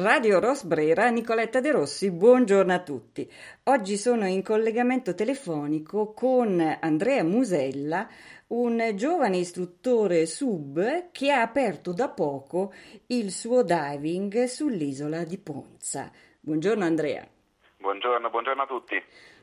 Radio Rosbrera, Nicoletta De Rossi, buongiorno a tutti. Oggi sono in collegamento telefonico con Andrea Musella, un giovane istruttore sub che ha aperto da poco il suo diving sull'isola di Ponza. Buongiorno Andrea. Buongiorno, buongiorno a tutti.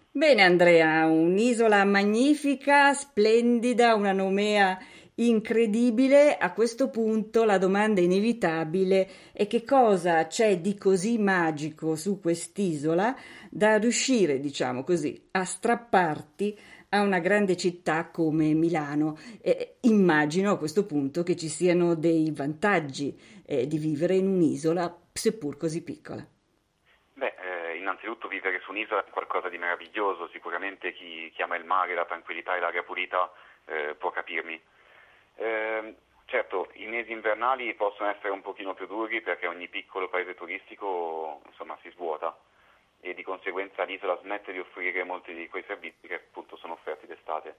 Bene Andrea, un'isola magnifica, splendida, una nomea incredibile. A questo punto la domanda inevitabile è che cosa c'è di così magico su quest'isola da riuscire, diciamo così, a strapparti a una grande città come Milano. Eh, immagino a questo punto che ci siano dei vantaggi eh, di vivere in un'isola seppur così piccola. Beh, eh, innanzitutto vivere su un'isola è qualcosa di meraviglioso, sicuramente chi, chi ama il mare, la tranquillità e l'aria pulita eh, può capirmi. Eh, certo, i mesi invernali possono essere un pochino più duri perché ogni piccolo paese turistico insomma, si svuota e di conseguenza l'isola smette di offrire molti di quei servizi che appunto sono offerti d'estate.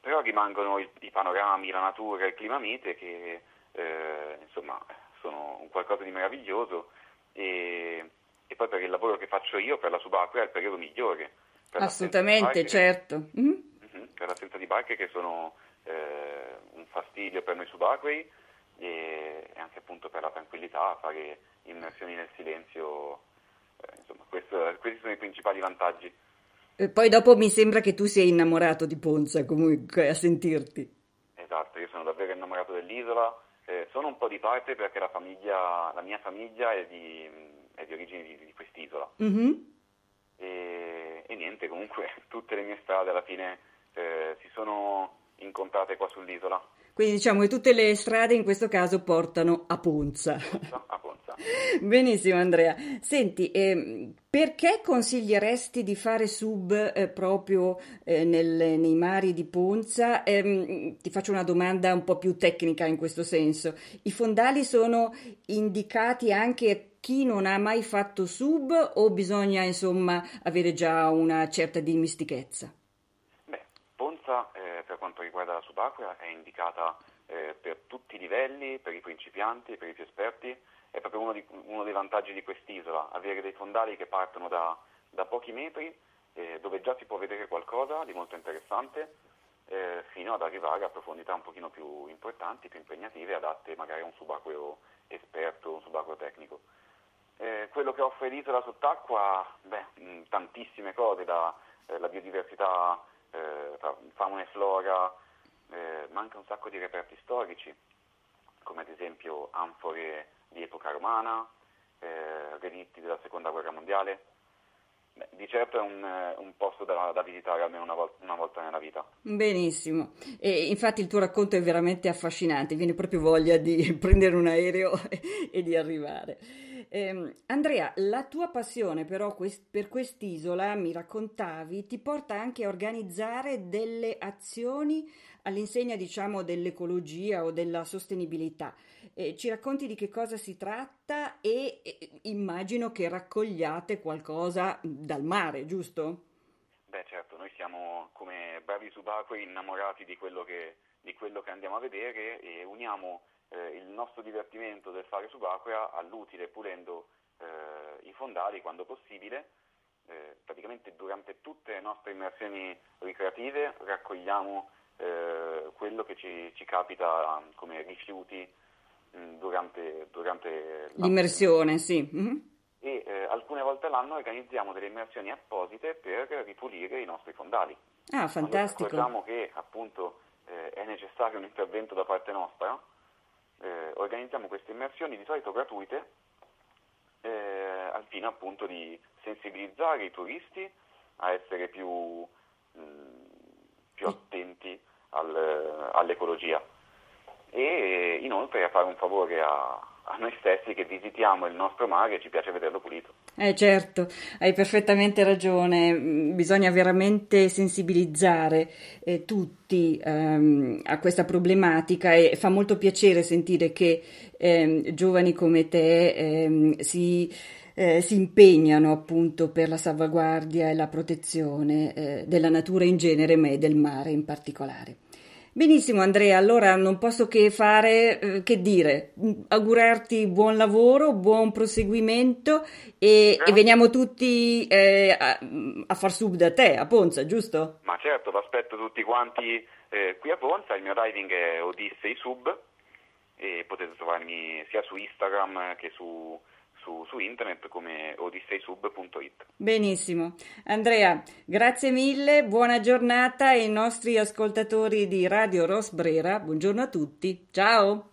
Però rimangono i, i panorami, la natura, il clima mite che eh, insomma sono un qualcosa di meraviglioso e, e, poi per il lavoro che faccio io per la subacquea è il periodo migliore. Assolutamente, certo. Mm-hmm. Per l'assenza di barche che sono fastidio per noi subacquei e, anche appunto per la tranquillità, fare immersioni nel silenzio, eh, insomma questo, questi sono i principali vantaggi. E poi dopo mi sembra che tu sia innamorato di Ponza comunque a sentirti. Esatto, io sono davvero innamorato dell'isola, eh, sono un po' di parte perché la, famiglia, la mia famiglia è di, è di origine di, di quest'isola. Mm-hmm. E, e, niente, comunque tutte le mie strade alla fine eh, si sono incontrate qua sull'isola. Quindi diciamo che tutte le strade in questo caso portano a Ponza. A Ponza. Benissimo Andrea. Senti, eh, perché consiglieresti di fare sub eh, proprio eh, nel, nei mari di Ponza? Ehm, ti faccio una domanda un po' più tecnica in questo senso. I fondali sono indicati anche a chi non ha mai fatto sub o bisogna insomma avere già una certa dimestichezza? Ponza, eh, per quanto riguarda la subacquea, è indicata eh, per tutti i livelli, per i principianti, per i più esperti. È proprio uno, di, uno dei vantaggi di quest'isola, avere dei fondali che partono da, da pochi metri, eh, dove già si può vedere qualcosa di molto interessante, eh, fino ad arrivare a profondità un pochino più importanti, più impegnative, adatte magari a un subacqueo esperto, un subacqueo tecnico. Eh, quello che offre l'isola sott'acqua, beh, mh, tantissime cose, dalla eh, biodiversità eh, fauna e flora, eh, manca un sacco di reperti storici, come ad esempio anfore di epoca romana, eh, relitti della seconda guerra mondiale. Beh, di certo è un, un posto da, da, visitare almeno una volta, una volta, nella vita. Benissimo, e infatti il tuo racconto è veramente affascinante, viene proprio voglia di prendere un aereo e di arrivare. Eh, Andrea, la tua passione però quest- per quest'isola, mi raccontavi, ti porta anche a organizzare delle azioni all'insegna, diciamo, dell'ecologia o della sostenibilità. Eh, ci racconti di che cosa si tratta e, e immagino che raccogliate qualcosa dal mare, giusto? Beh certo, noi siamo come bravi subacquei innamorati di quello che, di quello che andiamo a vedere e uniamo eh, il nostro divertimento del fare subacquea all'utile pulendo eh, i fondali quando possibile. Eh, praticamente durante tutte le nostre immersioni ricreative raccogliamo eh, quello che ci, ci, capita come rifiuti mh, mm, durante, durante l'immersione, sì. Mm-hmm. E eh, alcune volte all'anno organizziamo delle immersioni apposite per ripulire i nostri fondali. Ah, fantastico. Quando che appunto eh, è necessario un intervento da parte nostra, eh, organizziamo queste immersioni di solito gratuite eh, al fine appunto di sensibilizzare i turisti a essere più, mh, mm, più attenti al, all'ecologia. E inoltre a fare un favore a, a noi stessi che visitiamo il nostro mare e ci piace vederlo pulito. Eh certo, hai perfettamente ragione, mm, bisogna veramente sensibilizzare eh, tutti ehm, a questa problematica e fa molto piacere sentire che ehm, giovani come te ehm, si, eh, si, impegnano appunto per la salvaguardia e la protezione eh, della natura in genere, ma del mare in particolare. Benissimo Andrea, allora non posso che fare, eh, che dire, augurarti buon lavoro, buon proseguimento e, e veniamo tutti eh, a, a, far sub da te, a Ponza, giusto? Ma certo, vi aspetto tutti quanti eh, qui a Ponza, il mio diving è Odissei Sub e potete trovarmi sia su Instagram che su su, su internet come odisseisub.it. Benissimo. Andrea, grazie mille, buona giornata ai nostri ascoltatori di Radio Rosbrera. Buongiorno a tutti. Ciao.